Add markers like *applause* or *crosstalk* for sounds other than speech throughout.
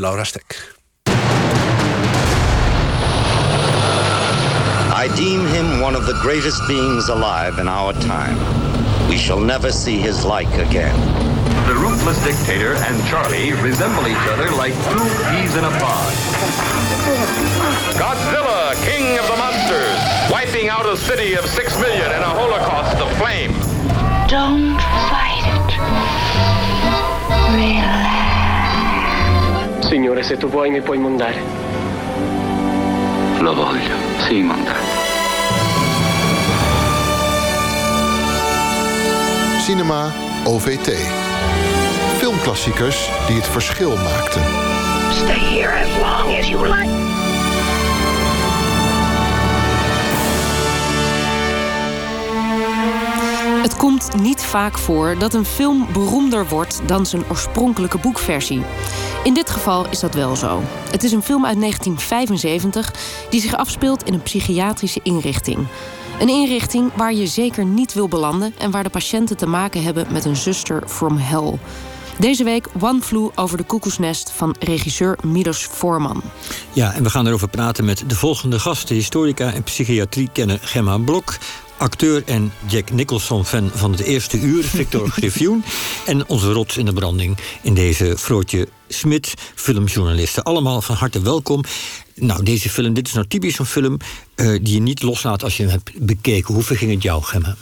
Laura Stek. I deem him one of the greatest beings alive in our time. We shall never see his like again. The ruthless dictator and Charlie resemble each other like two peas in a pod. Godzilla, king of the monsters, wiping out a city of six million in a holocaust of flame. Don't fight it. Relax. Signore, se tu vuoi mi puoi mandare. Lo voglio, sì, mandare. Cinema OVT. Filmklassiekers die het verschil maakten. Stay here as long as you like. Het komt niet vaak voor dat een film beroemder wordt dan zijn oorspronkelijke boekversie. In dit geval is dat wel zo. Het is een film uit 1975 die zich afspeelt in een psychiatrische inrichting. Een inrichting waar je zeker niet wil belanden en waar de patiënten te maken hebben met een zuster from hell. Deze week One Flew over de koekoesnest van regisseur Milos Forman. Ja, en we gaan erover praten met de volgende gasten: historica en psychiatrie-kenner Gemma Blok. Acteur en Jack Nicholson-fan van het eerste uur, *laughs* Victor Griffioen. En onze rots in de branding in deze Floortje Smit, filmjournalisten. Allemaal van harte welkom. Nou, deze film, dit is nou typisch een film eh, die je niet loslaat als je hem hebt bekeken. Hoe ging het jou, Gemma?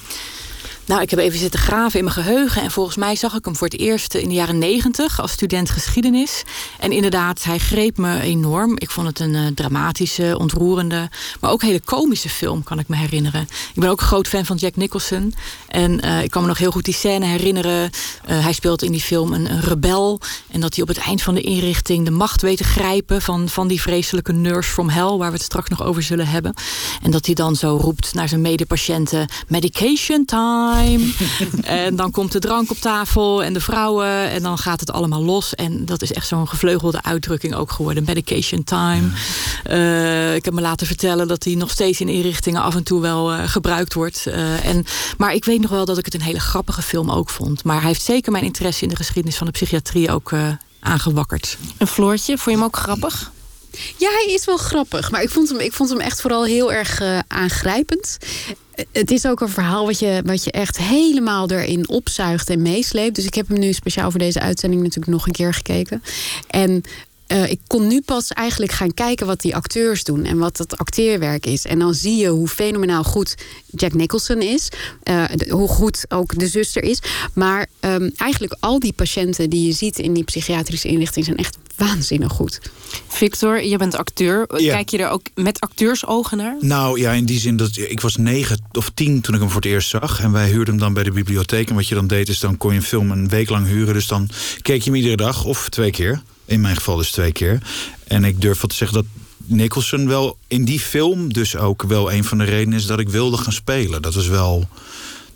Nou, ik heb even zitten graven in mijn geheugen. En volgens mij zag ik hem voor het eerst in de jaren negentig als student geschiedenis. En inderdaad, hij greep me enorm. Ik vond het een uh, dramatische, ontroerende, maar ook hele komische film, kan ik me herinneren. Ik ben ook een groot fan van Jack Nicholson. En uh, ik kan me nog heel goed die scène herinneren. Uh, hij speelt in die film een, een, rebel. En dat hij op het eind van de inrichting de macht weet te grijpen van, van die vreselijke nurse from hell, waar we het straks nog over zullen hebben. En dat hij dan zo roept naar zijn medepatiënten: medication time *laughs* en dan komt de drank op tafel en de vrouwen. En dan gaat het allemaal los. En dat is echt zo'n gevleugelde uitdrukking ook geworden. Medication time. Uh, ik heb me laten vertellen dat die nog steeds in inrichtingen af en toe wel uh, gebruikt wordt. Uh, en, maar ik weet nog wel dat ik het een hele grappige film ook vond. Maar hij heeft zeker mijn interesse in de geschiedenis van de psychiatrie ook aangewakkerd. Een Floortje, vond je hem ook grappig? Ja, hij is wel grappig. Maar ik vond hem, ik vond hem echt vooral heel erg uh, aangrijpend. Het is ook een verhaal wat je, wat je echt helemaal erin opzuigt en meesleept. Dus ik heb hem nu speciaal voor deze uitzending natuurlijk nog een keer gekeken. En uh, ik kon nu pas eigenlijk gaan kijken wat die acteurs doen en wat het acteerwerk is. En dan zie je hoe fenomenaal goed Jack Nicholson is, uh, de, hoe goed ook de zuster is. Maar um, eigenlijk al die patiënten die je ziet in die psychiatrische inrichting zijn echt waanzinnig goed. Victor, je bent acteur. Ja. Kijk je er ook met acteursogen naar? Nou ja, in die zin dat ik was negen of tien toen ik hem voor het eerst zag. En wij huurden hem dan bij de bibliotheek. En wat je dan deed is dan kon je een film een week lang huren. Dus dan keek je hem iedere dag of twee keer. In mijn geval dus twee keer. En ik durf wel te zeggen dat Nicholson wel in die film dus ook wel een van de redenen is dat ik wilde gaan spelen. Dat was wel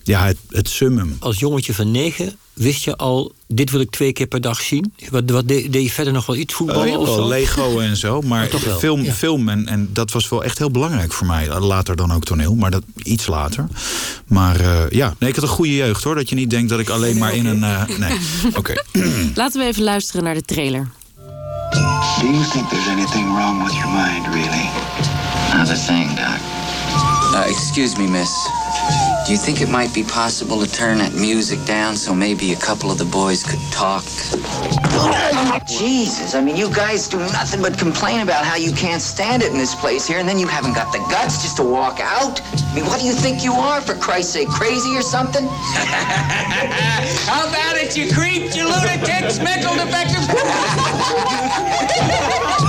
ja, het, het summum. Als jongetje van negen wist je al, dit wil ik twee keer per dag zien? Wat, wat deed, deed je verder nog wel iets voetballen? Uh, of zo? Lego en zo, *laughs* maar, maar film, ja. film en, en dat was wel echt heel belangrijk voor mij. Later dan ook toneel, maar dat iets later. Maar uh, ja, nee, ik had een goede jeugd hoor. Dat je niet denkt dat ik alleen maar in een... Uh, nee, *laughs* oké. Okay. Laten we even luisteren naar de trailer. Do you think there's anything wrong with your mind, really? Not a thing, Doc. Uh, excuse me, miss. Do you think it might be possible to turn that music down so maybe a couple of the boys could talk? Jesus, I mean, you guys do nothing but complain about how you can't stand it in this place here, and then you haven't got the guts just to walk out? I mean, what do you think you are, for Christ's sake, crazy or something? *laughs* how about it, you creeps, you lunatics, mental defective?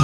*laughs*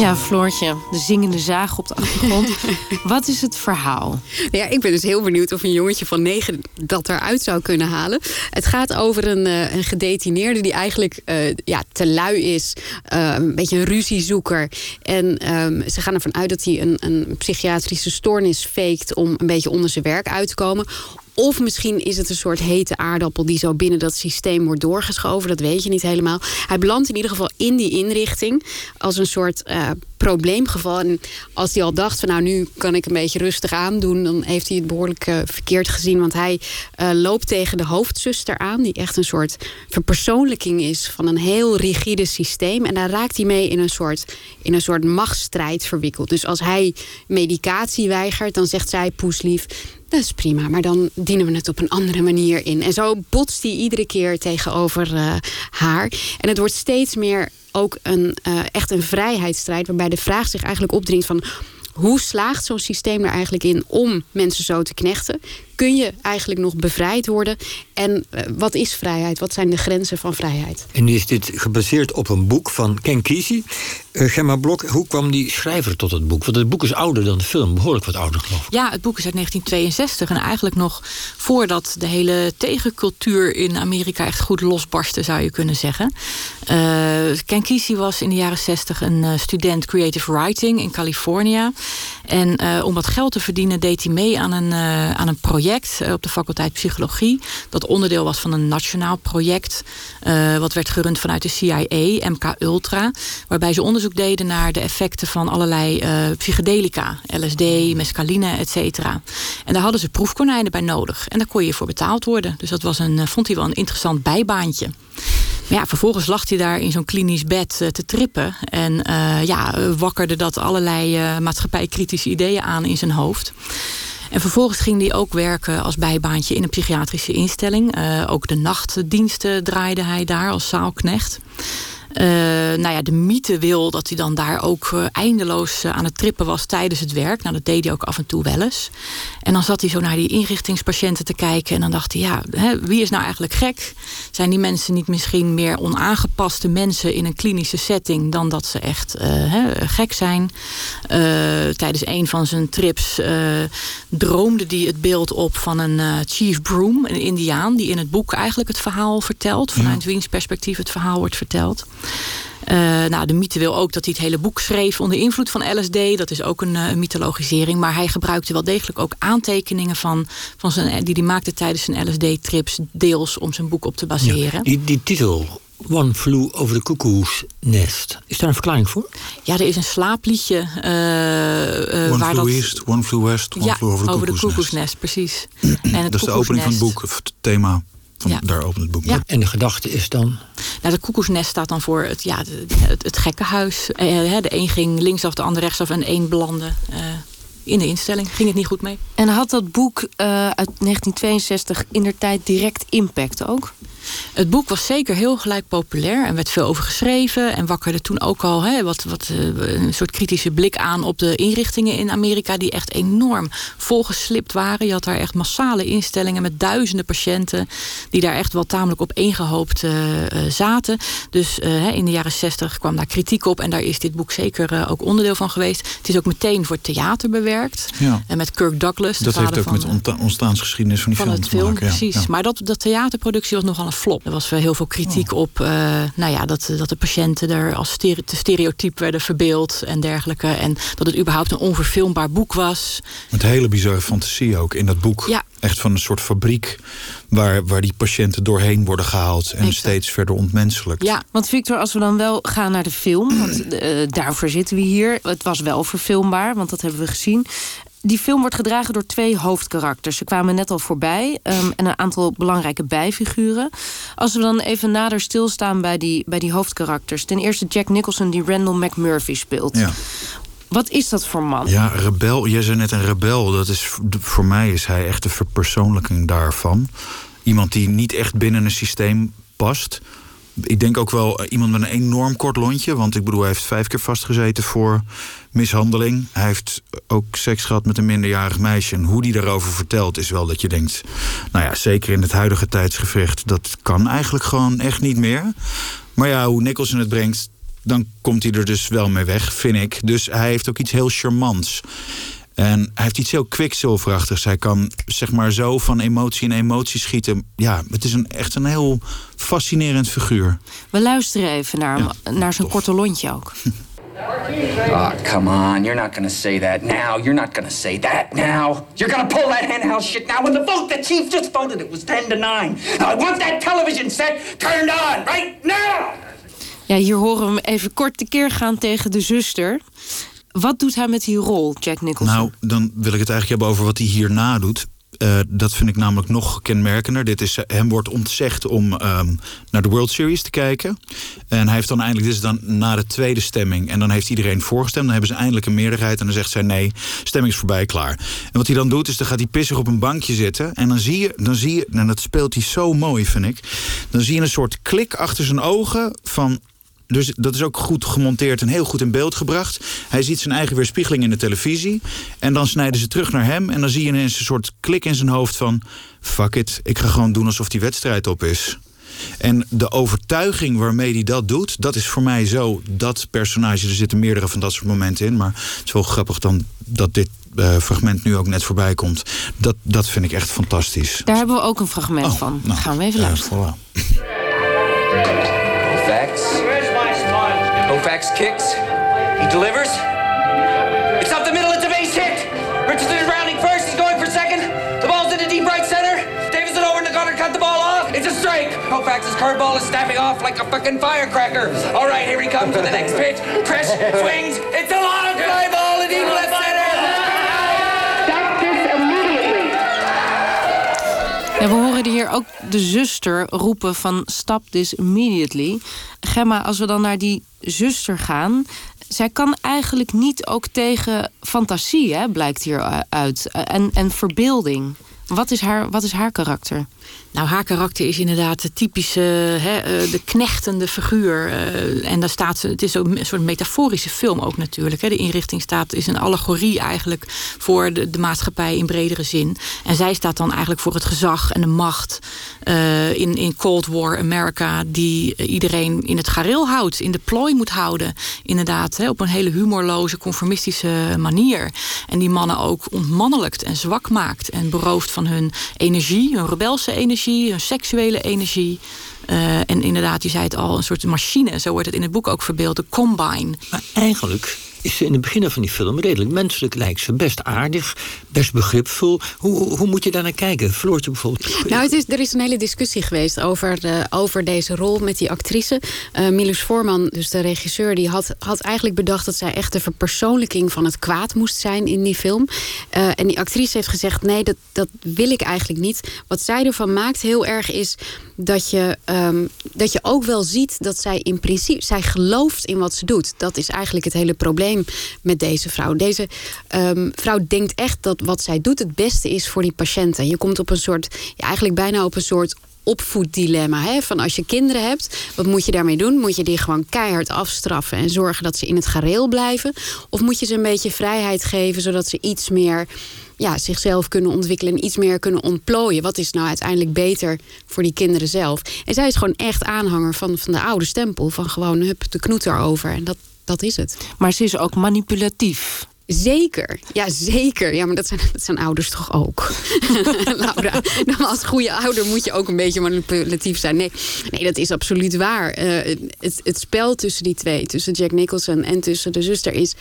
Ja, Floortje, de zingende zaag op de achtergrond. *laughs* Wat is het verhaal? Ja, ik ben dus heel benieuwd of een jongetje van negen dat eruit zou kunnen halen. Het gaat over een, uh, een gedetineerde die eigenlijk uh, ja, te lui is. Uh, een beetje een ruziezoeker. En um, ze gaan ervan uit dat hij een, een psychiatrische stoornis faked... om een beetje onder zijn werk uit te komen Of misschien is het een soort hete aardappel die zo binnen dat systeem wordt doorgeschoven. Dat weet je niet helemaal. Hij belandt in ieder geval in die inrichting als een soort uh, probleemgeval. En als hij al dacht van nou nu kan ik een beetje rustig aandoen, dan heeft hij het behoorlijk uh, verkeerd gezien. Want hij uh, loopt tegen de hoofdzuster aan, die echt een soort verpersoonlijking is van een heel rigide systeem. En daar raakt hij mee in een soort, in een soort machtsstrijd verwikkeld. Dus als hij medicatie weigert, dan zegt zij poeslief dat is prima, maar dan dienen we het op een andere manier in. En zo botst hij iedere keer tegenover uh, haar. En het wordt steeds meer ook een, uh, echt een vrijheidsstrijd... waarbij de vraag zich eigenlijk opdringt van... hoe slaagt zo'n systeem er eigenlijk in om mensen zo te knechten? Kun je eigenlijk nog bevrijd worden? En uh, wat is vrijheid? Wat zijn de grenzen van vrijheid? En nu is dit gebaseerd op een boek van Ken Kesey. Uh, Gemma Blok, hoe kwam die schrijver tot het boek? Want het boek is ouder dan de film, behoorlijk wat ouder geloof ik. Ja, het boek is uit 1962 en eigenlijk nog voordat de hele tegencultuur in Amerika echt goed losbarstte, zou je kunnen zeggen. Uh, Ken Kesey was in de jaren 60 een student creative writing in California. En uh, om wat geld te verdienen deed hij mee aan een, aan een project op de faculteit psychologie. Dat onderdeel was van een nationaal project. wat werd gerund vanuit de CIA, MK Ultra. Waarbij ze onderzoek deden naar de effecten van allerlei psychedelica. LSD, mescaline, et cetera. En daar hadden ze proefkonijnen bij nodig. En daar kon je voor betaald worden. Dus dat was een, vond hij wel een interessant bijbaantje. Maar ja, vervolgens lag hij daar in zo'n klinisch bed te trippen. En ja, wakkerde dat allerlei maatschappijkritische ideeën aan in zijn hoofd. En vervolgens ging hij ook werken als bijbaantje in een psychiatrische instelling. ook de nachtdiensten draaide hij daar als zaalknecht. Uh, nou ja, de mythe wil dat hij dan daar ook uh, eindeloos uh, aan het trippen was tijdens het werk. Nou, dat deed hij ook af en toe wel eens. En dan zat hij zo naar die inrichtingspatiënten te kijken. En dan dacht hij, ja, hè, wie is nou eigenlijk gek? Zijn die mensen niet misschien meer onaangepaste mensen in een klinische setting... dan dat ze echt hè, gek zijn? tijdens een van zijn trips droomde hij het beeld op van een chief broom, een indiaan... die in het boek eigenlijk het verhaal vertelt. Vanuit wiens perspectief het verhaal wordt verteld. Uh, nou, de mythe wil ook dat hij het hele boek schreef onder invloed van LSD. Dat is ook een, uh, mythologisering. Maar hij gebruikte wel degelijk ook aantekeningen van, van zijn, die hij maakte tijdens zijn LSD-trips, deels om zijn boek op te baseren. Ja, die, die titel, One Flew Over the Cuckoo's Nest. Is daar een verklaring voor? Ja, er is een slaapliedje. Uh, uh, one waar flew dat... East, One Flew West, One ja, Flew Over the over Cuckoo's, the cuckoo's Nest. nest. precies. *clears throat* en het dat is de opening van het boek, of het thema. Van, Ja. Daar opent het boek Ja. En de gedachte is dan? Nou, de koekoesnest staat dan voor het, ja, het, het, het gekkenhuis. Eh, hè, de een ging linksaf, de ander rechtsaf en één belandde eh, in de instelling. Ging het niet goed mee? En had dat boek eh, uit 1962 in der tijd direct impact ook? Het boek was zeker heel gelijk populair en werd veel over geschreven. En wakkerde toen ook al hè, wat, wat, eh, een soort kritische blik aan op de inrichtingen in Amerika. Die echt enorm volgeslipt waren. Je had daar echt massale instellingen met duizenden patiënten. Die daar echt wel tamelijk op eengehoopt eh, eh, zaten. Dus in de jaren zestig kwam daar kritiek op. En daar is dit boek zeker ook onderdeel van geweest. Het is ook meteen voor theater bewerkt. Ja. En met Kirk Douglas, de Dat heeft ook met van, ontstaansgeschiedenis van die van film het te film, maken. ja. precies. Ja. Maar dat, dat theaterproductie was nogal een flop. Er was wel heel veel kritiek op eh, nou ja, dat, dat de patiënten er als stere- stereotyp werden verbeeld en dergelijke. En dat het überhaupt een onverfilmbaar boek was. Met hele bizarre fantasie ook in dat boek. Ja. Echt van een soort fabriek waar, waar die patiënten doorheen worden gehaald. En Exact. steeds verder ontmenselijk. Ja, Want Victor, als we dan wel gaan naar de film, want eh, daarvoor zitten we hier. Het was wel verfilmbaar, want dat hebben we gezien. Die film wordt gedragen door twee hoofdkarakters. Ze kwamen net al voorbij. ehm, en een aantal belangrijke bijfiguren. Als we dan even nader stilstaan bij die, bij die hoofdkarakters. Ten eerste Jack Nicholson, die Randall McMurphy speelt. Ja. Wat is dat voor man? Ja, rebel. Jij zei net een rebel. Dat is, voor mij is hij echt de verpersoonlijking daarvan. Iemand die niet echt binnen een systeem past. Ik denk ook wel eh, iemand met een enorm kort lontje. Want ik bedoel, hij heeft vijf keer vastgezeten voor mishandeling. Hij heeft ook seks gehad met een minderjarig meisje. En hoe die daarover vertelt is wel dat je denkt... nou ja, zeker in het huidige tijdsgevecht... dat kan eigenlijk gewoon echt niet meer. Maar ja, hoe Nicholson het brengt... dan komt hij er dus wel mee weg, vind ik. Dus hij heeft ook iets heel charmants. En hij heeft iets heel kwikzilverachtigs. Hij kan zeg maar zo van emotie in emotie schieten. Ja, het is een, echt een heel fascinerend figuur. We luisteren even naar, hem, naar zijn korte lontje ook. Oh, *laughs* come on. You're not gonna say that now. You're not gonna say that now. You're gonna pull that henhouse shit now when the vote the chief just voted it was 10 to 9. Now I want that television set turned on right now! Ja, hier horen we hem even kort tekeer gaan tegen de zuster. Wat doet hij met die rol, Jack Nicholson? Nou, dan wil ik het eigenlijk hebben over wat hij hierna doet. Uh, dat vind ik namelijk nog kenmerkender. Dit is, hem wordt ontzegd om um, naar de World Series te kijken. En hij heeft dan eindelijk, dit is dan na de tweede stemming. En dan heeft iedereen voorgestemd. Dan hebben ze eindelijk een meerderheid. En dan zegt zij nee, stemming is voorbij, klaar. En wat hij dan doet, is dan gaat hij pissig op een bankje zitten. En dan zie je, dan zie je en dat speelt hij zo mooi, vind ik. Dan zie je een soort klik achter zijn ogen van dus dat is ook goed gemonteerd en heel goed in beeld gebracht. Hij ziet zijn eigen weerspiegeling in de televisie. En dan snijden ze terug naar hem. En dan zie je ineens een soort klik in zijn hoofd van... fuck it, ik ga gewoon doen alsof die wedstrijd op is. En de overtuiging waarmee hij dat doet, dat is voor mij zo dat personage. Er zitten meerdere van dat soort momenten in. Maar het is wel grappig dan dat dit uh, fragment nu ook net voorbij komt. Dat, dat vind ik echt fantastisch. Daar hebben we ook een fragment oh, van. Nou, gaan we even luisteren. Uh, Kicks. He delivers. It's up the middle, it's a base hit. Richardson is rounding first, he's going for second. The ball's in the deep right center. Davidson over in the gutter, cut the ball off. It's a strike. Koufax's curveball is snapping off like a fucking firecracker. All right, here he comes for the next pitch. Fresh *laughs* swings. It's a long fly ball in deep left center. We horen hier ook de zuster roepen van stop this immediately. Gemma, als we dan naar die zuster gaan... zij kan eigenlijk niet ook tegen fantasie, hè, blijkt hieruit. En, en verbeelding. Wat is, haar, wat is haar karakter? Nou, haar karakter is inderdaad de typische, hè, eh, de knechtende figuur. Uh, en daar staat ze, het is ook een soort metaforische film ook natuurlijk. Hè. De inrichting staat, is een allegorie eigenlijk voor de, de maatschappij in bredere zin. En zij staat dan eigenlijk voor het gezag en de macht uh, in, in Cold War America, die iedereen in het gareel houdt, in de plooi moet houden. Inderdaad, hè, op een hele humorloze, conformistische manier. En die mannen ook ontmannelijkt en zwak maakt en berooft van hun energie, hun rebelse energie een seksuele energie. Uh, en inderdaad, je zei het al, een soort machine. Zo wordt het in het boek ook verbeeld, de combine. Maar eigenlijk is ze in het begin van die film redelijk menselijk. Lijkt ze best aardig, best begripvol. Hoe, hoe moet je daar naar kijken? Floortje bijvoorbeeld. Nou, het is, er is een hele discussie geweest over, de, over deze rol met die actrice. Uh, Milus Voorman, dus de regisseur, die had, had eigenlijk bedacht... dat zij echt de verpersoonlijking van het kwaad moest zijn in die film. Uh, en die actrice heeft gezegd, nee, dat, dat wil ik eigenlijk niet. Wat zij ervan maakt heel erg is dat je, um, dat je ook wel ziet dat zij in principe... zij gelooft in wat ze doet. Dat is eigenlijk het hele probleem met deze vrouw. Deze um, vrouw denkt echt dat wat zij doet het beste is voor die patiënten. Je komt op een soort, ja, eigenlijk bijna op een soort opvoeddilemma. Hè? Van als je kinderen hebt, wat moet je daarmee doen? Moet je die gewoon keihard afstraffen en zorgen dat ze in het gareel blijven? Of moet je ze een beetje vrijheid geven, zodat ze iets meer ja, zichzelf kunnen ontwikkelen en iets meer kunnen ontplooien. Wat is nou uiteindelijk beter voor die kinderen zelf? En zij is gewoon echt aanhanger van, van de oude stempel. Van gewoon hup, de knoet erover. En dat, dat is het. Maar ze is ook manipulatief. Zeker, ja zeker. Ja, maar dat zijn, dat zijn ouders toch ook. *laughs* Laura, dan als goede ouder moet je ook een beetje manipulatief zijn. Nee, nee dat is absoluut waar. Uh, het, het spel tussen die twee, tussen Jack Nicholson en tussen de zuster, is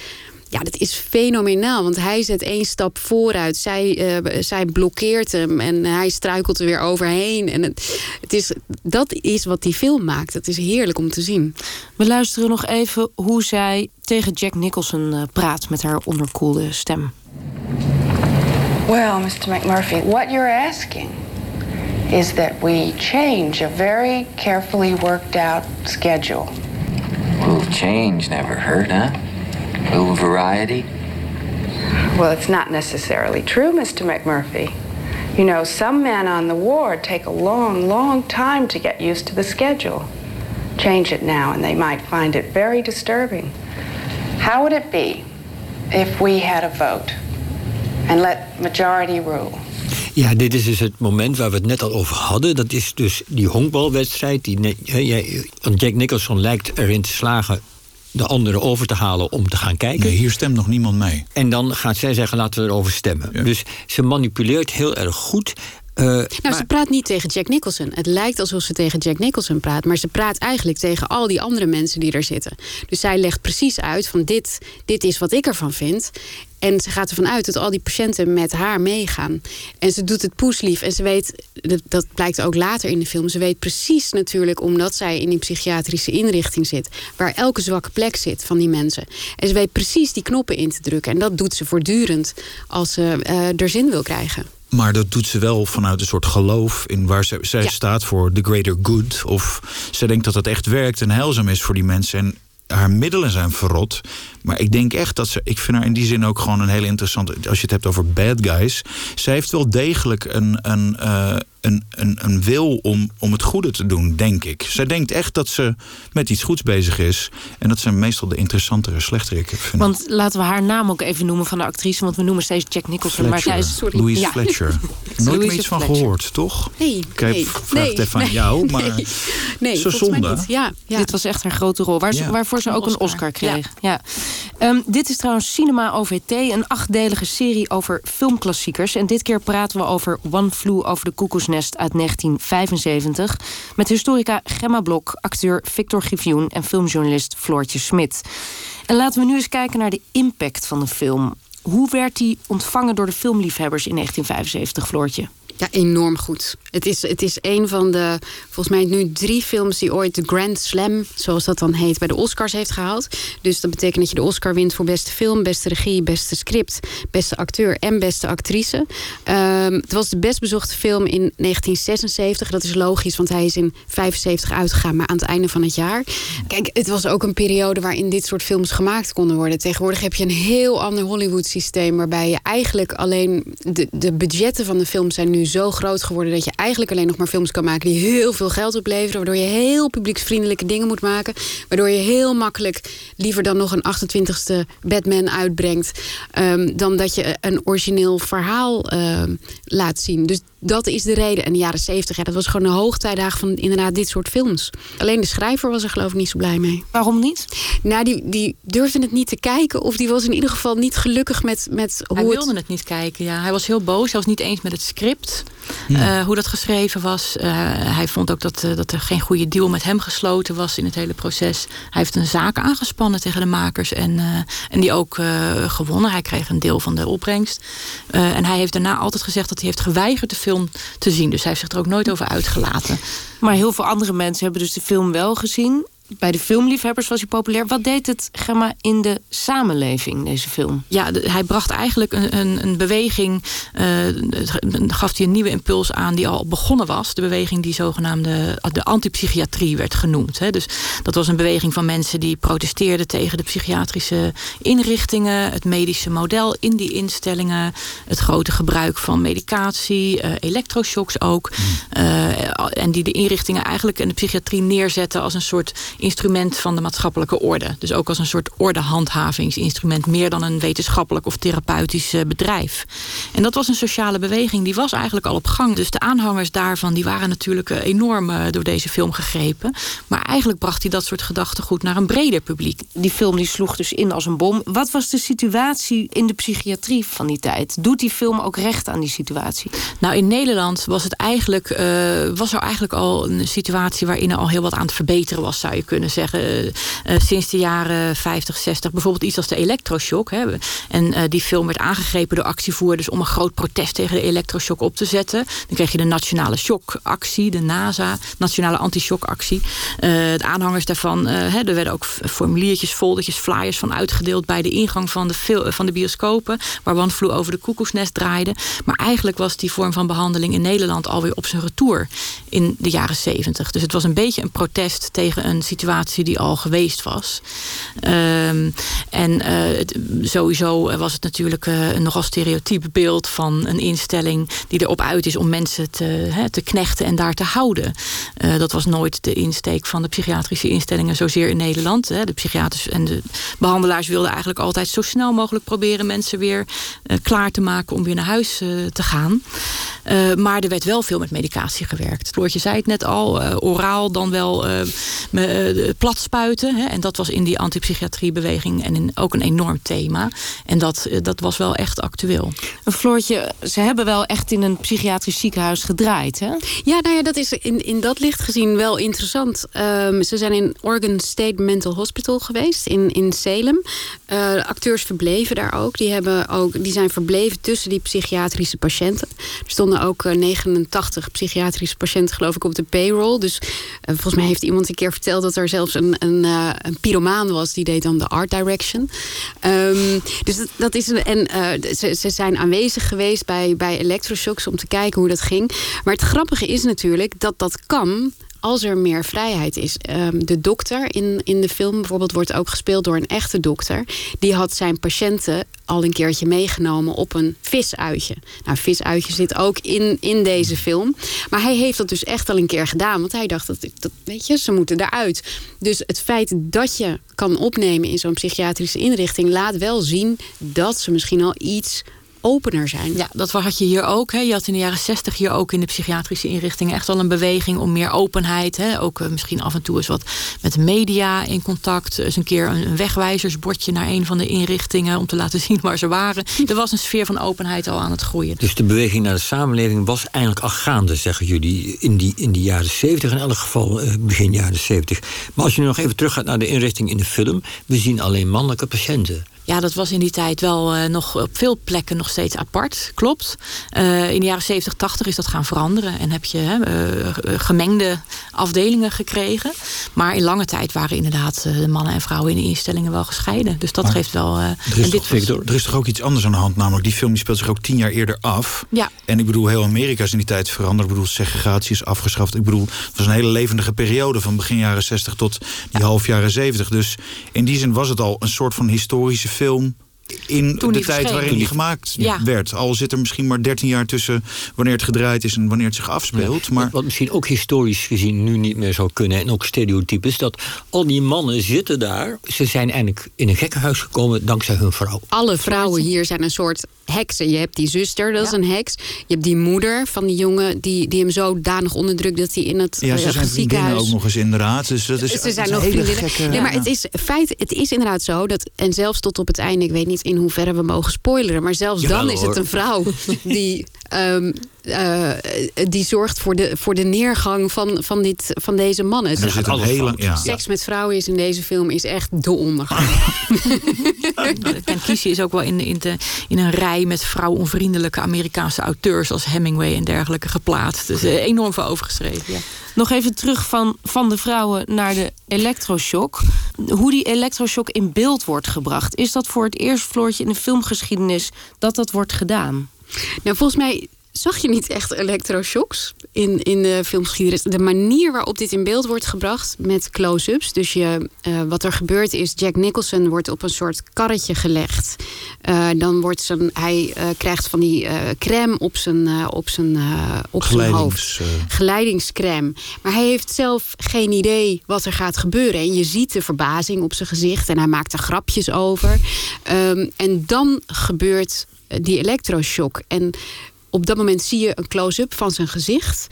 ja, dat is fenomenaal. Want hij zet één stap vooruit. Zij, uh, zij blokkeert hem en hij struikelt er weer overheen. En het, het, is, dat is wat die film maakt. Het is heerlijk om te zien. We luisteren nog even hoe zij tegen Jack Nicholson uh, praat met haar onderkoelde stem. Well, Mr. McMurphy, what you're asking is that we change a very carefully worked out schedule. Well, change never hurt, huh? A little variety? Well, it's not necessarily true, Mr. McMurphy. You know, some men on the ward take a long, long time to get used to the schedule. Change it now, and they might find it very disturbing. How would it be if we had a vote and let majority rule? Ja, dit is dus het moment waar we het net al over hadden. Dat is dus die honkbalwedstrijd. Die, Jack Nicholson lijkt erin te slagen de anderen over te halen om te gaan kijken. Nee, hier stemt nog niemand mee. En dan gaat zij zeggen, laten we erover stemmen. Dus ze manipuleert heel erg goed nou, ze praat niet tegen Jack Nicholson. Het lijkt alsof ze tegen Jack Nicholson praat, maar ze praat eigenlijk tegen al die andere mensen die er zitten. Dus zij legt precies uit van dit, dit is wat ik ervan vind. En ze gaat ervan uit dat al die patiënten met haar meegaan. En ze doet het poeslief. En ze weet, dat, blijkt ook later in de film... ze weet precies natuurlijk, omdat zij in die psychiatrische inrichting zit... waar elke zwakke plek zit van die mensen. En ze weet precies die knoppen in te drukken. En dat doet ze voortdurend als ze uh, er zin wil krijgen. Maar dat doet ze wel vanuit een soort geloof in waar ze, zij ja. staat voor the greater good. Of ze denkt dat dat echt werkt en heilzaam is voor die mensen. En haar middelen zijn verrot. Maar ik denk echt dat ze. Ik vind haar in die zin ook gewoon een hele interessante. Als je het hebt over bad guys. Zij heeft wel degelijk een, een, uh, een, een, een wil om, om het goede te doen, denk ik. Zij denkt echt dat ze met iets goeds bezig is. En dat zijn meestal de interessantere slechterikken. Want laten we haar naam ook even noemen van de actrice. Want we noemen steeds Jack Nicholson. Fletcher. Maar zij is. Sorry. Louise ja. Fletcher. *laughs* Nooit meer iets van Fletcher. gehoord, toch? Nee. Ik nee, vraag nee, het even nee, aan jou. Maar nee, nee zo zonde. Ja, ja. Dit was echt haar grote rol. Waar ze, Ja. Waarvoor ze ook een Oscar kreeg. Ja. Ehm, dit is trouwens Cinema OVT, een achtdelige serie over filmklassiekers. En dit keer praten we over One Flew over de Uit 1975. Met historica Gemma Blok, acteur Victor Givioen en filmjournalist Floortje Smit. En laten we nu eens kijken naar de impact van de film. Hoe werd die ontvangen door de filmliefhebbers in 1975, Floortje? Ja, enorm goed. Het is, het is een van de, volgens mij nu drie films die ooit de Grand Slam, zoals dat dan heet, bij de Oscars heeft gehaald. Dus dat betekent dat je de Oscar wint voor beste film, beste regie, beste script, beste acteur en beste actrice. Ehm, het was de best bezochte film in 1976. Dat is logisch, want hij is in 75 uitgegaan, maar aan het einde van het jaar. Kijk, het was ook een periode waarin dit soort films gemaakt konden worden. Tegenwoordig heb je een heel ander Hollywood-systeem, waarbij je eigenlijk alleen de, de budgetten van de film zijn nu zo groot geworden dat je eigenlijk alleen nog maar films kan maken die heel veel geld opleveren. Waardoor je heel publieksvriendelijke dingen moet maken. Waardoor je heel makkelijk liever dan nog een 28ste Batman uitbrengt. Um, dan dat je een origineel verhaal um, laat zien. Dus dat is de reden. En de jaren 70, ja, dat was gewoon een hoogtijdagen van inderdaad dit soort films. Alleen de schrijver was er geloof ik niet zo blij mee. Waarom niet? Nou, die, die durfde het niet te kijken. Of die was in ieder geval niet gelukkig met, met hoe Hij het... wilde het niet kijken, ja. Hij was heel boos. Hij was niet eens met het script. Ja. Uh, hoe dat geschreven was. Uh, hij vond ook dat, uh, dat er geen goede deal met hem gesloten was in het hele proces. Hij heeft een zaak aangespannen tegen de makers. En, en die ook gewonnen. Hij kreeg een deel van de opbrengst. en hij heeft daarna altijd gezegd dat hij heeft geweigerd de film te zien. Dus hij heeft zich er ook nooit over uitgelaten. Maar heel veel andere mensen hebben dus de film wel gezien. Bij de filmliefhebbers was hij populair. Wat deed het Gemma in de samenleving, deze film? Ja, de, hij bracht eigenlijk een, een, een beweging, uh, gaf hij een nieuwe impuls aan die al begonnen was. De beweging die zogenaamde de antipsychiatrie werd genoemd. Hè. Dus dat was een beweging van mensen die protesteerden tegen de psychiatrische inrichtingen, het medische model in die instellingen, het grote gebruik van medicatie, uh, elektroshocks ook. Uh, en die de inrichtingen eigenlijk en de psychiatrie neerzetten als een soort instrument van de maatschappelijke orde. Dus ook als een soort ordehandhavingsinstrument, meer dan een wetenschappelijk of therapeutisch bedrijf. En dat was een sociale beweging, die was eigenlijk al op gang. Dus de aanhangers daarvan, die waren natuurlijk enorm door deze film gegrepen. Maar eigenlijk bracht hij dat soort gedachtegoed naar een breder publiek. Die film die sloeg dus in als een bom. Wat was de situatie in de psychiatrie van die tijd? Doet die film ook recht aan die situatie? Nou, in Nederland was het eigenlijk, uh, was er eigenlijk al een situatie waarin er al heel wat aan het verbeteren was, zou je kunnen zeggen. Uh, uh, sinds de jaren 50, 60, bijvoorbeeld iets als de elektroshock. Hè. En uh, die film werd aangegrepen door actievoerders om een groot protest tegen de elektroshock op te zetten. Dan kreeg je de Nationale Shockactie, de NASA, Nationale Anti-Shockactie. de aanhangers daarvan, hè, er werden ook formuliertjes, foldertjes, flyers van uitgedeeld bij de ingang van de, van de bioscopen, waar One over de koekoesnest draaide. Maar eigenlijk was die vorm van behandeling in Nederland alweer op zijn retour in de jaren 70. Dus het was een beetje een protest tegen een situatie die al geweest was. Um, en het, sowieso was het natuurlijk uh, een nogal stereotyp beeld van een instelling die erop uit is om mensen te, te knechten en daar te houden. Uh, dat was nooit de insteek van de psychiatrische instellingen zozeer in Nederland. De psychiaters en de behandelaars wilden eigenlijk altijd zo snel mogelijk proberen mensen weer klaar te maken om weer naar huis te gaan. Maar er werd wel veel met medicatie gewerkt. Floortje zei het net al, oraal dan wel uh, de plat spuiten. Hè, en dat was in die antipsychiatriebeweging en in, ook een enorm thema. En dat, eh, dat was wel echt actueel. Een Floortje, ze hebben wel echt in een psychiatrisch ziekenhuis gedraaid, hè? Ja, nou ja, dat is in, in dat licht gezien wel interessant. Ehm, ze zijn in Oregon State Mental Hospital geweest, in, in Salem. Uh, acteurs verbleven daar ook. Die, hebben ook. die zijn verbleven tussen die psychiatrische patiënten. Er stonden ook 89 psychiatrische patiënten, geloof ik, op de payroll. Dus volgens mij heeft iemand een keer verteld dat er zelfs een, een, een pyromaan was. Die deed dan de art direction. Um, dus dat, is en uh, ze, ze, zijn aanwezig geweest bij, bij electroshocks om te kijken hoe dat ging. Maar het grappige is natuurlijk dat dat kan als er meer vrijheid is. Um, de dokter in, in de film bijvoorbeeld wordt ook gespeeld door een echte dokter. Die had zijn patiënten al een keertje meegenomen op een visuitje. Nou, visuitje zit ook in, in deze film. Maar hij heeft dat dus echt al een keer gedaan. Want hij dacht, dat, dat weet je, ze moeten eruit. Dus het feit dat je kan opnemen in zo'n psychiatrische inrichting... laat wel zien dat ze misschien al iets opener zijn. Ja, dat had je hier ook. Hè. Je had in de jaren zestig hier ook in de psychiatrische inrichtingen echt al een beweging om meer openheid. Hè. Ook uh, misschien af en toe eens wat met de media in contact. Eens een keer een, wegwijzersbordje naar een van de inrichtingen om te laten *laughs* zien waar ze waren. Er was een sfeer van openheid al aan het groeien. Dus de beweging naar de samenleving was eigenlijk al gaande, zeggen jullie, in die, in die jaren zeventig, in elk geval uh, begin jaren zeventig. Maar als je nu nog even teruggaat naar de inrichting in de film, we zien alleen mannelijke patiënten. Ja, dat was in die tijd wel uh, nog op veel plekken nog steeds apart. Klopt. Uh, in de jaren 70, 80 is dat gaan veranderen. En heb je uh, gemengde afdelingen gekregen. Maar in lange tijd waren inderdaad de mannen en vrouwen in de instellingen wel gescheiden. Dus dat maar geeft wel. er, is toch, Victor, er is toch ook iets anders aan de hand. Namelijk, die film die speelt zich ook tien jaar eerder af. Ja. En ik bedoel, heel Amerika is in die tijd veranderd. Ik bedoel, segregatie is afgeschaft. Ik bedoel, het was een hele levendige periode van begin jaren 60 tot die ja. half jaren 70. Dus in die zin was het al een soort van historische film in Toen de tijd waarin die gemaakt ja. werd. Al zit er misschien maar 13 jaar tussen wanneer het gedraaid is en wanneer het zich afspeelt. Ja, maar... Wat misschien ook historisch gezien nu niet meer zou kunnen en ook stereotypes, dat al die mannen zitten daar. Ze zijn eigenlijk in een gekkenhuis gekomen dankzij hun vrouw. Alle vrouwen hier zijn een soort heksen. Je hebt die zuster, dat is een heks. Je hebt die moeder van die jongen die, die hem zodanig onderdrukt dat hij in het ja, ze uh, zijn ziekenhuis. ook nog eens inderdaad. Dus dat is, ze zijn dat nog is een hele vriendinnen. gekke. Nee, maar het is feit, het is inderdaad zo dat en zelfs tot op het einde, ik weet niet in hoeverre we mogen spoileren, maar zelfs Jawel, dan is het een vrouw *laughs* die um, uh, die zorgt voor de, voor de neergang van, van, dit, van deze mannen. En er zit een hele, ja. Seks met vrouwen is in deze film is echt de ondergang. Ken Kesey is ook wel in, in, de, in een rij met vrouwonvriendelijke Amerikaanse auteurs als Hemingway en dergelijke geplaatst. Dus uh, enorm veel overgeschreven. Ja. Nog even terug van, van de vrouwen naar de elektroshock. Hoe die elektroshock in beeld wordt gebracht. Is dat voor het eerst, Floortje, in de filmgeschiedenis dat dat wordt gedaan? Nou, volgens mij zag je niet echt elektroshocks in, in de filmgeschiedenis. De manier waarop dit in beeld wordt gebracht met close-ups. Dus je, uh, wat er gebeurt is, Jack Nicholson wordt op een soort karretje gelegd. Uh, dan wordt zijn, hij uh, krijgt van die crème op zijn, op zijn, op zijn hoofd. Geleidingscrème. Maar hij heeft zelf geen idee wat er gaat gebeuren. En je ziet de verbazing op zijn gezicht. En hij maakt er grapjes over. Um, en dan gebeurt die elektroshock. En op dat moment zie je een close-up van zijn gezicht.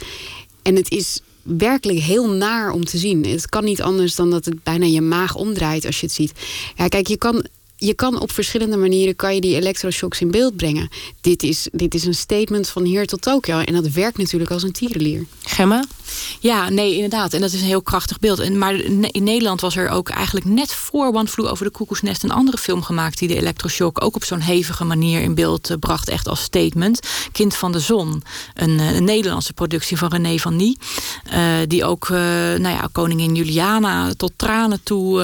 En het is werkelijk heel naar om te zien. Het kan niet anders dan dat het bijna je maag omdraait als je het ziet. Ja, kijk, je kan, je kan op verschillende manieren kan je die elektroshocks in beeld brengen. Dit is, dit is een statement van hier tot Tokio. En dat werkt natuurlijk als een tierenlier. Gemma? Ja, nee, inderdaad. En dat is een heel krachtig beeld. En, maar in Nederland was er ook eigenlijk net voor One Flew over de Koekoesnest... een andere film gemaakt die de elektroshock ook op zo'n hevige manier in beeld uh, bracht. Echt als statement. Kind van de Zon. Een, een Nederlandse productie van René van Nie. Uh, die ook uh, nou ja, koningin Juliana tot tranen toe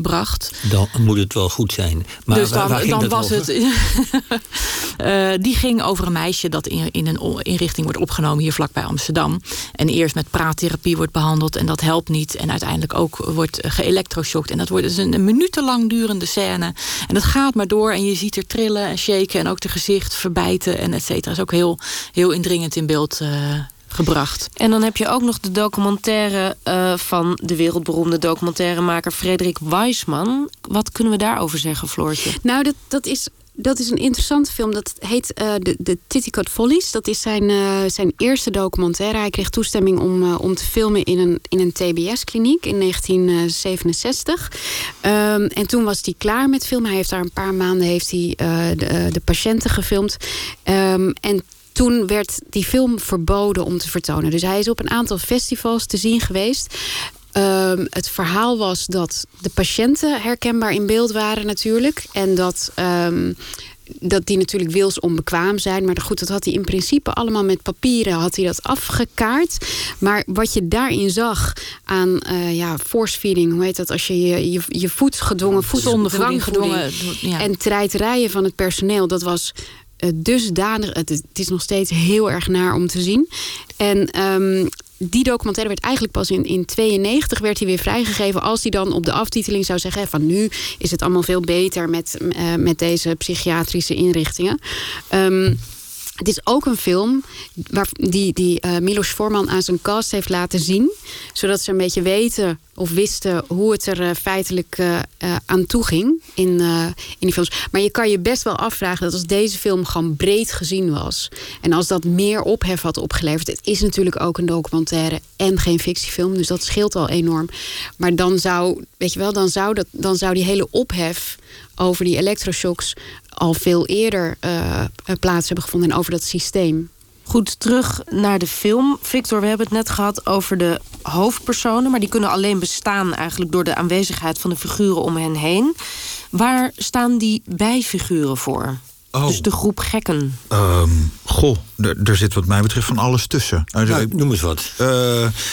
bracht. Dan moet het wel goed zijn. Maar dus dan, waar was over? het. uh, *laughs* die ging over een meisje dat in, in een inrichting wordt opgenomen hier vlakbij Amsterdam. En eerst met praattherapie wordt behandeld en dat helpt niet. En uiteindelijk ook wordt geëlektroshokt. En dat wordt dus een, een minutenlang durende scène. En dat gaat maar door en je ziet er trillen en shaken en ook de gezicht verbijten en et cetera. is ook heel, heel indringend in beeld. Uh, gebracht. En dan heb je ook nog de documentaire uh, van de wereldberoemde documentairemaker Frederik Weisman. Wat kunnen we daarover zeggen, Floortje? Nou, dat, dat is dat is een interessante film. Dat heet uh, de, de Titicut Follies. Dat is zijn, uh, zijn eerste documentaire. Hij kreeg toestemming om, om te filmen in een, in een TBS-kliniek in 1967. Um, en toen was hij klaar met filmen. Hij heeft daar een paar maanden heeft hij, de, de patiënten gefilmd. Um, en toen werd die film verboden om te vertonen. Dus hij is op een aantal festivals te zien geweest. Um, het verhaal was dat de patiënten herkenbaar in beeld waren natuurlijk. En dat, um, dat die natuurlijk wils onbekwaam zijn. Maar goed, dat had hij in principe allemaal met papieren had hij dat afgekaart. Maar wat je daarin zag aan uh, ja, force feeding, hoe heet dat? Als je je, je, je voet gedwongen, voet gedwongen. Ja. En treiterijen van het personeel, dat was dusdanig. Het, het is nog steeds heel erg naar om te zien. En um, die documentaire werd eigenlijk pas in, in 92 werd hij weer vrijgegeven. Als hij dan op de aftiteling zou zeggen: van nu is het allemaal veel beter met, uh, met deze psychiatrische inrichtingen. Um, het is ook een film waar, die, die uh, Milos Forman aan zijn cast heeft laten zien. Zodat ze een beetje weten of wisten hoe het er uh, feitelijk uh, aan toe ging in, in die films. Maar je kan je best wel afvragen dat als deze film gewoon breed gezien was. En als dat meer ophef had opgeleverd. Het is natuurlijk ook een documentaire en geen fictiefilm. Dus dat scheelt al enorm. Maar dan zou, weet je wel, dan zou, dat, dan zou die hele ophef over die elektroshocks al veel eerder uh, plaats hebben gevonden en over dat systeem. Goed, terug naar de film. Victor, we hebben het net gehad over de hoofdpersonen, maar die kunnen alleen bestaan eigenlijk door de aanwezigheid van de figuren om hen heen. Waar staan die bijfiguren voor? Oh. Dus de groep gekken. Um, goh, er zit wat mij betreft van alles tussen. Nou, noem eens wat. Uh,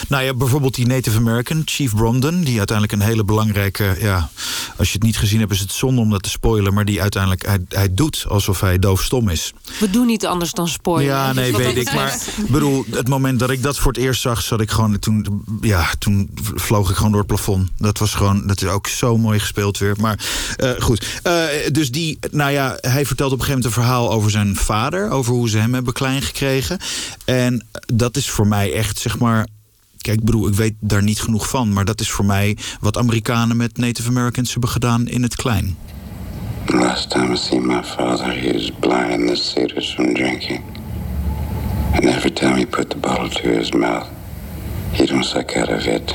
nou ja, bijvoorbeeld die Native American, Chief Bromden... die uiteindelijk een hele belangrijke... ja, als je het niet gezien hebt is het zonde om dat te spoilen... maar die uiteindelijk, hij, hij doet alsof hij doofstom is. We doen niet anders dan spoilen. Ja, nee, weet ik. Maar bedoel, het moment dat ik dat voor het eerst zag... zat ik gewoon, toen, ja, toen vloog ik gewoon door het plafond. Dat was gewoon, dat is ook zo mooi gespeeld weer. Maar uh, goed, uh, dus die, nou ja, hij vertelt op een gegeven moment een verhaal over zijn vader... over hoe ze hem hebben klein gekregen. En dat is voor mij echt, zeg maar. Kijk, bedoel, ik weet daar niet genoeg van. Maar dat is voor mij wat Amerikanen met Native Americans hebben gedaan in het klein. Last time I see my father, he was blind in the cedars from drinking. And every time he put the bottle to his mouth, he don't suck out of it.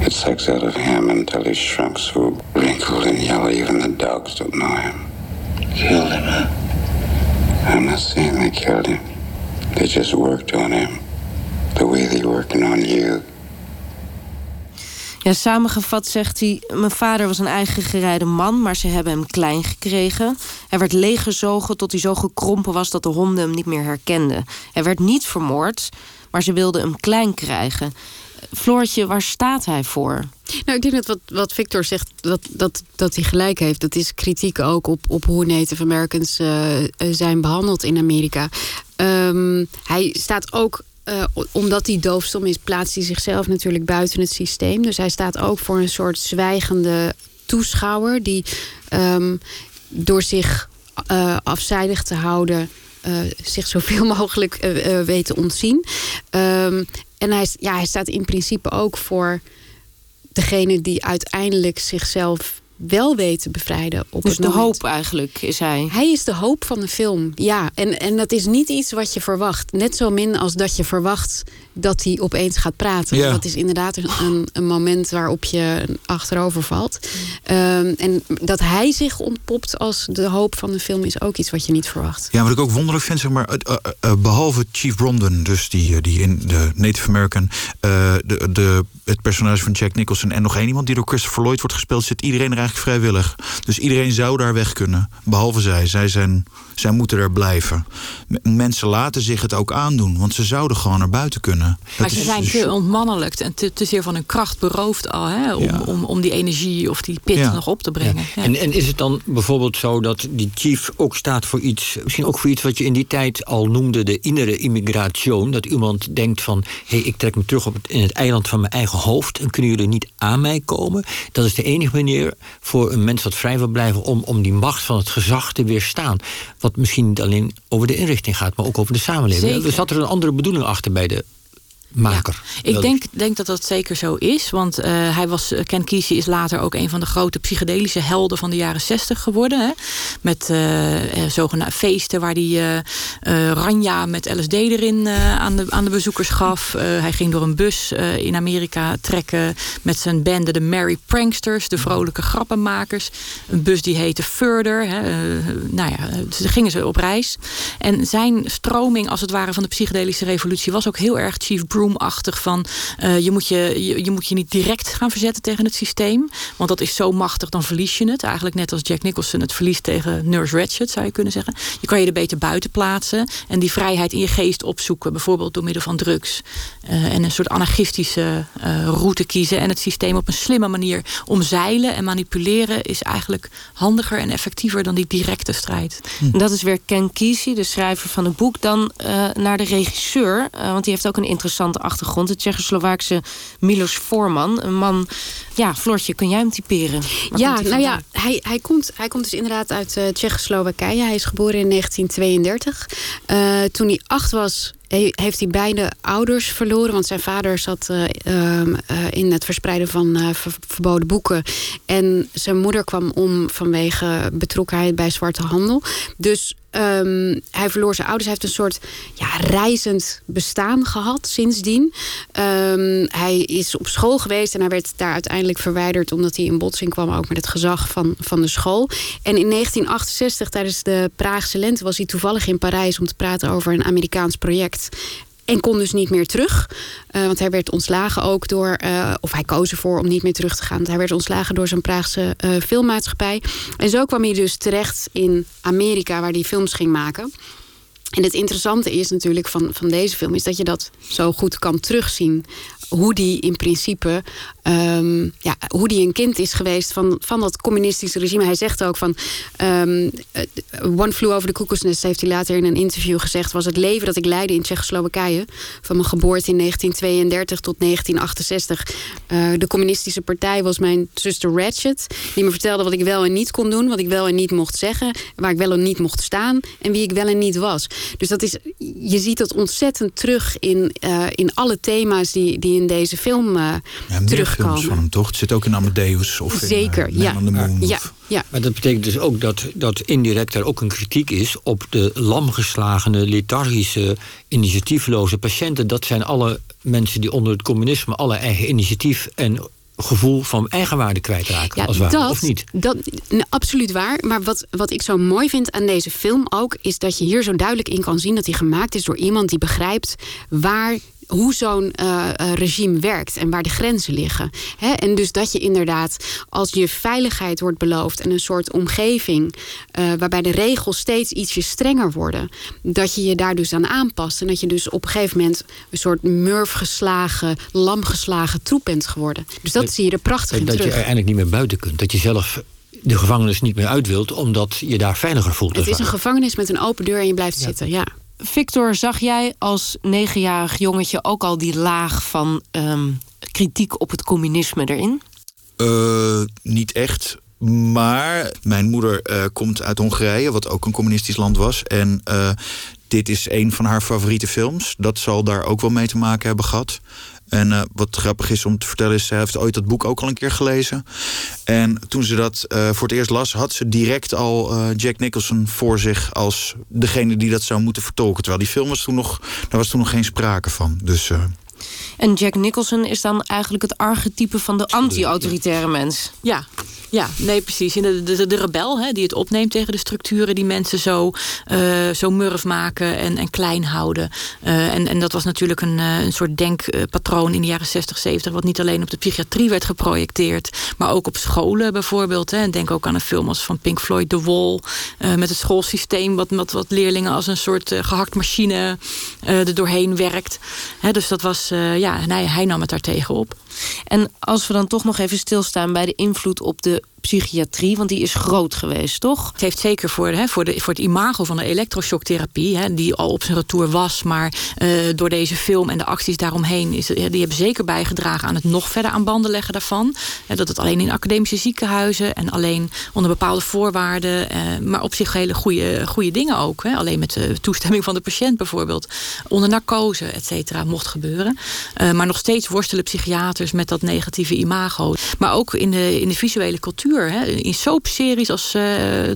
It sucks out of him until he's shrunk so wrinkled and yellow, even the dogs don't know him. Killed him, huh? I'm not saying they killed him. They just worked on him. The way they working on you. Ja, samengevat zegt hij: Mijn vader was een eigen gerijde man, maar ze hebben hem klein gekregen. Hij werd leeggezogen tot hij zo gekrompen was dat de honden hem niet meer herkenden. Hij werd niet vermoord, maar ze wilden hem klein krijgen. Floortje, waar staat hij voor? Nou, ik denk dat wat, wat Victor zegt, dat, dat, dat hij gelijk heeft. Dat is kritiek ook op, op hoe Native Americans uh, zijn behandeld in Amerika. Um, hij staat ook uh, omdat hij doofstom is, plaatst hij zichzelf natuurlijk buiten het systeem. Dus hij staat ook voor een soort zwijgende toeschouwer die um, door zich afzijdig te houden. Zich zoveel *laughs* mogelijk weet te ontzien. Um, en hij, ja, hij staat in principe ook voor degene die uiteindelijk zichzelf wel weet te bevrijden. Op dus het de hoop eigenlijk is hij. Hij is de hoop van de film, ja. En, en dat is niet iets wat je verwacht. Net zo min als dat je verwacht dat hij opeens gaat praten. Ja. Dat is inderdaad een, een moment waarop je achterover valt. Um, en dat hij zich ontpopt als de hoop van de film is ook iets wat je niet verwacht. Ja, wat ik ook wonderlijk vind, zeg maar, uh, uh, behalve Chief Bromden, dus die, die in de Native American, uh, de, de, het personage van Jack Nicholson en nog één iemand die door Christopher Lloyd wordt gespeeld, zit iedereen er vrijwillig. Dus iedereen zou daar weg kunnen, behalve zij. Zij, zijn, zij moeten er blijven. Mensen laten zich het ook aandoen, want ze zouden gewoon naar buiten kunnen. Maar Dat ze is zijn dus- te ontmannelijkt en te, te zeer van hun kracht beroofd al. Hè, om, Ja. om, om die energie of die pit Ja. nog op te brengen. Ja. En, en is het dan bijvoorbeeld zo dat die chief ook staat voor iets, misschien ook voor iets wat je in die tijd al noemde, de innere immigration? Dat iemand denkt van, hé, hey, ik trek me terug op het, in het eiland van mijn eigen hoofd en kunnen jullie niet aan mij komen? Dat is de enige manier voor een mens wat vrij wil blijven om, om die macht van het gezag te weerstaan. Wat misschien niet alleen over de inrichting gaat, maar ook over de samenleving. Zeker. Er zat er een andere bedoeling achter bij de maker. Ik denk, denk dat dat zeker zo is. Want uh, hij was, Ken Kesey is later ook een van de grote psychedelische helden van de jaren zestig geworden. Hè? Met uh, zogenaamde feesten waar hij uh, ranja met LSD erin aan, de, aan de bezoekers gaf. hij ging door een bus in Amerika trekken met zijn bende de Merry Pranksters, de vrolijke grappenmakers. Een bus die heette Further. Hè? nou ja, ze gingen ze op reis. En zijn stroming als het ware van de psychedelische revolutie was ook heel erg Chief Broom-achtig van uh, je, moet je, je, moet je niet direct gaan verzetten tegen het systeem. Want dat is zo machtig, dan verlies je het. Eigenlijk net als Jack Nicholson het verliest tegen Nurse Ratched, zou je kunnen zeggen. Je kan je er beter buiten plaatsen en die vrijheid in je geest opzoeken. Bijvoorbeeld door middel van drugs. Uh, en een soort anarchistische uh, route kiezen. En het systeem op een slimme manier omzeilen en manipuleren is eigenlijk handiger en effectiever dan die directe strijd. Hm. Dat is weer Ken Kesey, de schrijver van het boek. Dan naar de regisseur, want die heeft ook een interessante achtergrond. De Tsjechoslowaakse Milos Forman. Een man, ja, Floortje, kun jij hem typeren? ja, nou ja, hij, hij, komt, hij komt dus inderdaad uit uh, Tsjechoslowakije. Hij is geboren in 1932. Uh, toen hij acht was, heeft hij beide ouders verloren. Want zijn vader zat uh, uh, in het verspreiden van ver verboden boeken. En zijn moeder kwam om vanwege betrokkenheid bij zwarte handel. Dus um, hij verloor zijn ouders. Hij heeft een soort ja, reizend bestaan gehad sindsdien. Um, hij is op school geweest en hij werd daar uiteindelijk verwijderd... omdat hij in botsing kwam ook met het gezag van, van de school. En in 1968, tijdens de Praagse lente... was hij toevallig in Parijs om te praten over een Amerikaans project... En kon dus niet meer terug. Uh, want hij werd ontslagen ook door... Uh, of hij koos ervoor om niet meer terug te gaan. Want hij werd ontslagen door zijn Praagse uh, filmmaatschappij. En zo kwam hij dus terecht in Amerika... waar hij films ging maken. En het interessante is natuurlijk van, van deze film... is dat je dat zo goed kan terugzien hoe die in principe um, ja, hoe die een kind is geweest van, van dat communistische regime. Hij zegt ook van um, One Flew Over the Cuckoo's Nest heeft hij later in een interview gezegd was het leven dat ik leidde in Tsjechoslowakije van mijn geboorte in 1932 tot 1968. Uh, de communistische partij was mijn zuster Ratchet die me vertelde wat ik wel en niet kon doen, wat ik wel en niet mocht zeggen, waar ik wel en niet mocht staan en wie ik wel en niet was. Dus dat is, je ziet dat ontzettend terug in, uh, in alle thema's die, die in deze film uh, ja, terugkomen. films van hem, toch? Het zit ook in Amadeus of Zeker, in, uh, ja. Man on the Moon. Ja, of... ja. Maar dat betekent dus ook dat, dat indirect er ook een kritiek is op de lamgeslagene, lethargische, initiatiefloze patiënten. Dat zijn alle mensen die onder het communisme alle eigen initiatief en gevoel van eigenwaarde kwijtraken, ja, als waar, dat, of niet? Dat, nou, absoluut waar. Maar wat, wat ik zo mooi vind aan deze film ook... is dat je hier zo duidelijk in kan zien dat hij gemaakt is door iemand die begrijpt... waar hoe zo'n uh, regime werkt en waar de grenzen liggen. He, en dus dat je inderdaad, als je veiligheid wordt beloofd en een soort omgeving uh, waarbij de regels steeds ietsje strenger worden, dat je je daar dus aan aanpast. En dat je dus op een gegeven moment een soort murfgeslagen, lamgeslagen troep bent geworden. Dus dat, dat zie je er prachtig in dat terug. je er eigenlijk niet meer buiten kunt. Dat je zelf de gevangenis niet meer uit wilt, omdat je daar veiliger voelt. Het is een gevangenis met een open deur en je blijft ja. zitten, ja. Victor, zag jij als negenjarig jongetje ook al die laag van um, kritiek op het communisme erin? Uh, niet echt. Maar mijn moeder uh, komt uit Hongarije, wat ook een communistisch land was. En uh, dit is een van haar favoriete films. Dat zal daar ook wel mee te maken hebben gehad. En uh, wat grappig is om te vertellen is, ze heeft ooit dat boek ook al een keer gelezen. En toen ze dat uh, voor het eerst las, had ze direct al uh, Jack Nicholson voor zich als degene die dat zou moeten vertolken. Terwijl die film was toen nog, daar was toen nog geen sprake van. Dus. En Jack Nicholson is dan eigenlijk het archetype van de anti-autoritaire mens. Ja, ja, nee, precies. De, de, de rebel hè, die het opneemt tegen de structuren die mensen zo, uh, zo murf maken en, en klein houden. Uh, en, en dat was natuurlijk een, uh, een soort denkpatroon in de jaren 60, 70, wat niet alleen op de psychiatrie werd geprojecteerd, maar ook op scholen bijvoorbeeld. Hè. En denk ook aan een film als van Pink Floyd, The Wall, met het schoolsysteem, wat, wat, wat leerlingen als een soort gehakt machine er doorheen werkt. Hè, dus dat was, ja, hij, hij nam het daar tegen op. En als we dan toch nog even stilstaan bij de invloed op de psychiatrie? Want die is groot geweest, toch? Het heeft zeker voor, hè, voor, de, voor het imago van de elektroshocktherapie, hè, die al op zijn retour was, maar uh, door deze film en de acties daaromheen, is, die hebben zeker bijgedragen aan het nog verder aan banden leggen daarvan. Uh, dat het alleen in academische ziekenhuizen en alleen onder bepaalde voorwaarden, uh, maar op zich hele goede, goede dingen ook. Hè. Alleen met de toestemming van de patiënt bijvoorbeeld, onder narcose, et cetera, mocht gebeuren. maar nog steeds worstelen psychiaters met dat negatieve imago. Maar ook in de, in de visuele cultuur. Hè. In soapseries als uh,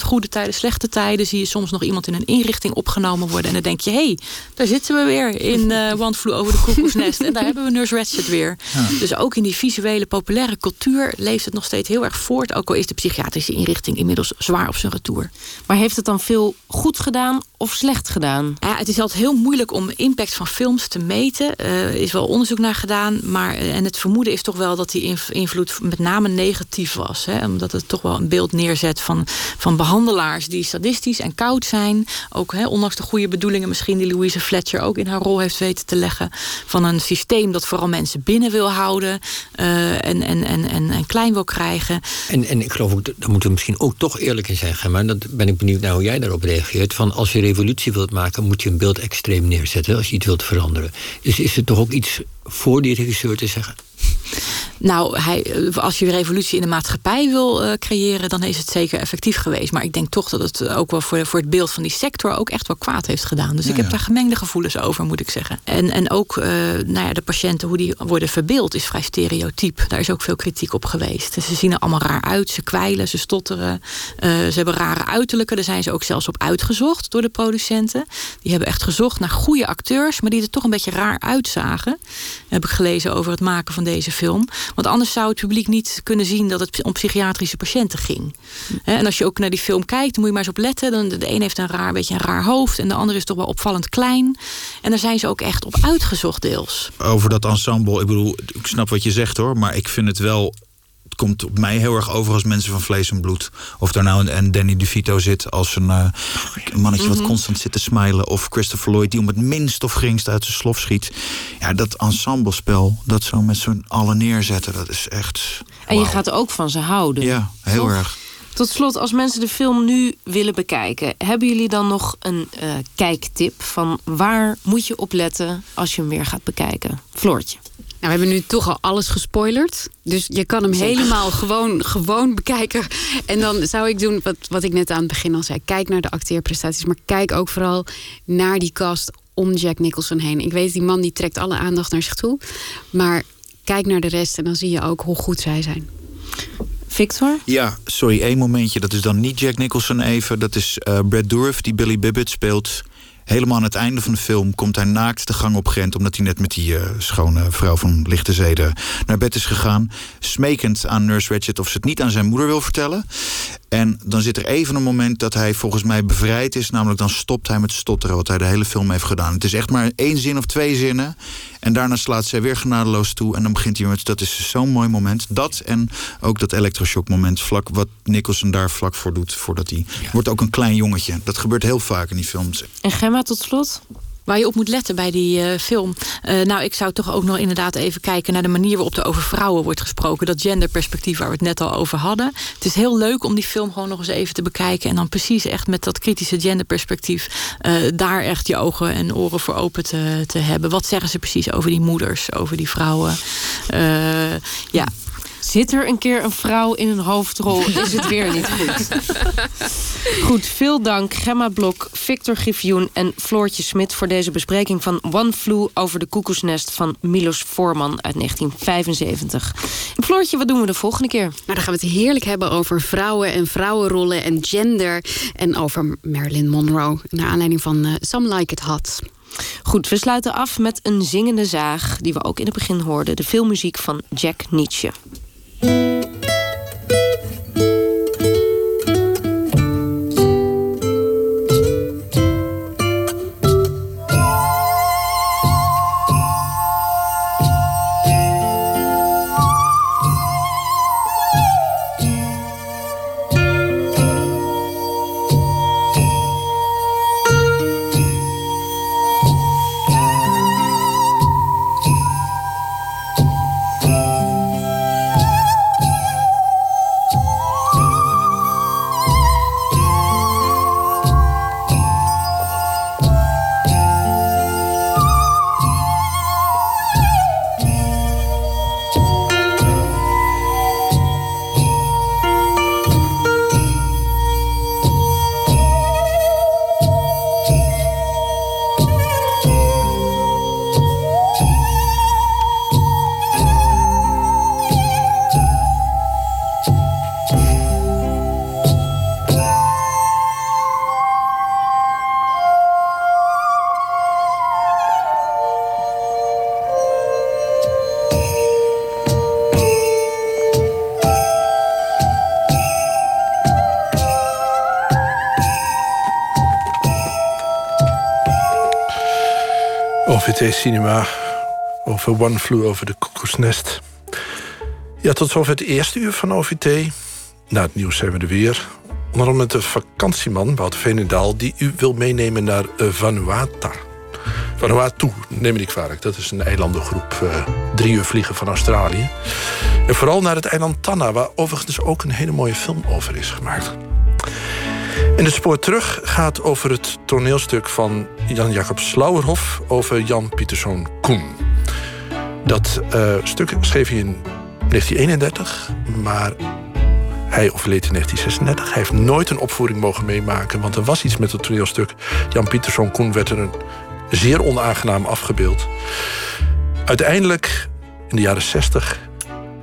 Goede Tijden, Slechte Tijden... zie je soms nog iemand in een inrichting opgenomen worden. En dan denk je, hé, hey, daar zitten we weer in uh, *laughs* One Flew Over de Koekoesnest. en daar hebben we Nurse Ratched weer. Ja. Dus ook in die visuele, populaire cultuur... leeft het nog steeds heel erg voort. Ook al is de psychiatrische inrichting inmiddels zwaar op zijn retour. Maar heeft het dan veel goed gedaan of slecht gedaan? Ja, het is altijd heel moeilijk om impact van films te meten. Er uh, is wel onderzoek naar gedaan. Maar, en het vermoeden is toch wel dat die invloed met name negatief was. Hè? Omdat het toch wel een beeld neerzet van, van behandelaars die sadistisch en koud zijn. Ook ondanks de goede bedoelingen misschien die Louise Fletcher ook in haar rol heeft weten te leggen. Van een systeem dat vooral mensen binnen wil houden uh, en, en, en, en, en klein wil krijgen. En, en ik geloof ook, daar moeten we misschien ook toch eerlijk in zijn. Maar dat ben ik benieuwd naar hoe jij daarop reageert. Van als je revolutie wilt maken, moet je een beeld extreem neerzetten als je iets wilt veranderen. Dus is het toch ook iets voor die regisseur te zeggen? Nou, hij, als je revolutie in de maatschappij wil uh, creëren, dan is het zeker effectief geweest. Maar ik denk toch dat het ook wel voor, voor het beeld van die sector ook echt wel kwaad heeft gedaan. Dus Ja, ik heb ja. daar gemengde gevoelens over, moet ik zeggen. En, en ook uh, nou ja, de patiënten, hoe die worden verbeeld, is vrij stereotyp. Daar is ook veel kritiek op geweest. Ze zien er allemaal raar uit, ze kwijlen, ze stotteren. Uh, ze hebben rare uiterlijke. Daar zijn ze ook zelfs op uitgezocht door de producenten. Die hebben echt gezocht naar goede acteurs, maar die er toch een beetje raar uitzagen. Heb ik gelezen over het maken van deze film. Want anders zou het publiek niet kunnen zien dat het om psychiatrische patiënten ging. En als je ook naar die film kijkt, moet je maar eens op letten. Dan, de een heeft een raar, beetje een raar hoofd en de ander is toch wel opvallend klein. En daar zijn ze ook echt op uitgezocht deels. Over dat ensemble, ik bedoel, ik snap wat je zegt hoor, maar ik vind het wel. Het komt op mij heel erg over als mensen van vlees en bloed. Of daar nou een, een Danny DeVito zit als een, uh, een mannetje wat Mhm. constant zit te smilen. Of Christopher Lloyd die om het minst of geringst uit zijn slof schiet. Ja, dat ensemblespel, dat zo met z'n allen neerzetten, dat is echt. En je gaat ook van ze houden. Ja, heel Toch? erg. Tot slot, als mensen de film nu willen bekijken, hebben jullie dan nog een eh, kijktip van waar moet je op letten als je hem weer gaat bekijken? Floortje. Nou, we hebben nu toch al alles gespoilerd. Dus je kan hem helemaal gewoon, gewoon bekijken. En dan zou ik doen wat, wat ik net aan het begin al zei. Kijk naar de acteerprestaties. Maar kijk ook vooral naar die cast om Jack Nicholson heen. Ik weet, die man die trekt alle aandacht naar zich toe. Maar kijk naar de rest en dan zie je ook hoe goed zij zijn. Victor? Ja, sorry, één momentje. Dat is dan niet Jack Nicholson even. Dat is eh, Brad Dourif, die Billy Bibbit speelt. Helemaal aan het einde van de film komt hij naakt de gang op Gent... omdat hij net met die eh, schone vrouw van lichte zeden naar bed is gegaan. Smekend aan Nurse Ratched of ze het niet aan zijn moeder wil vertellen. En dan zit er even een moment dat hij volgens mij bevrijd is. Namelijk dan stopt hij met stotteren, wat hij de hele film heeft gedaan. Het is echt maar één zin of twee zinnen. En daarna slaat zij weer genadeloos toe. En dan begint hij met, dat is zo'n mooi moment. Dat en ook dat elektroshock moment, vlak, wat Nicholson daar vlak voor doet. Voordat hij, wordt ook een klein jongetje. Dat gebeurt heel vaak in die films. En Gemma, tot slot? Waar je op moet letten bij die eh, film. Eh, nou, ik zou toch ook nog inderdaad even kijken naar de manier waarop er over vrouwen wordt gesproken. Dat genderperspectief waar we het net al over hadden. Het is heel leuk om die film gewoon nog eens even te bekijken. En dan precies echt met dat kritische genderperspectief. eh, daar echt je ogen en oren voor open te, te hebben. Wat zeggen ze precies over die moeders, over die vrouwen? Ja. Zit er een keer een vrouw in een hoofdrol, is het weer niet goed. *laughs* Goed, veel dank Gemma Blok, Victor Griffioen en Floortje Smit... voor deze bespreking van One Flew over de koekoesnest van Milos Forman uit 1975. Floortje, wat doen we de volgende keer? Nou, dan gaan we het heerlijk hebben over vrouwen en vrouwenrollen en gender. En over Marilyn Monroe. Naar aanleiding van eh, Some Like It Hot. Goed, we sluiten af met een zingende zaag... die we ook in het begin hoorden, de filmmuziek van Jack Nietzsche. OVT Cinema over One Flew over de Koekoesnest. Ja, tot zover het eerste uur van OVT. Na het nieuws zijn we er weer. Onder andere met de vakantieman Wouter Veenendaal... die u wil meenemen naar uh, Vanuatu. Vanuatu, neem me niet kwalijk. Dat is een eilandengroep. Uh, drie uur vliegen van Australië. En vooral naar het eiland Tanna... waar overigens ook een hele mooie film over is gemaakt. En de spoor terug gaat over het toneelstuk van Jan-Jacob Slauerhoff... over Jan Pieterszoon Koen. Dat uh, stuk schreef hij in 1931, maar hij overleed in 1936. Hij heeft nooit een opvoering mogen meemaken, want er was iets met het toneelstuk. Jan Pieterszoon Koen werd er een zeer onaangenaam afgebeeld. Uiteindelijk, in de jaren 60,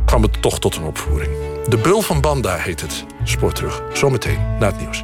kwam het toch tot een opvoering. De Beul van Banda heet het. Spoor terug. Zometeen na het nieuws.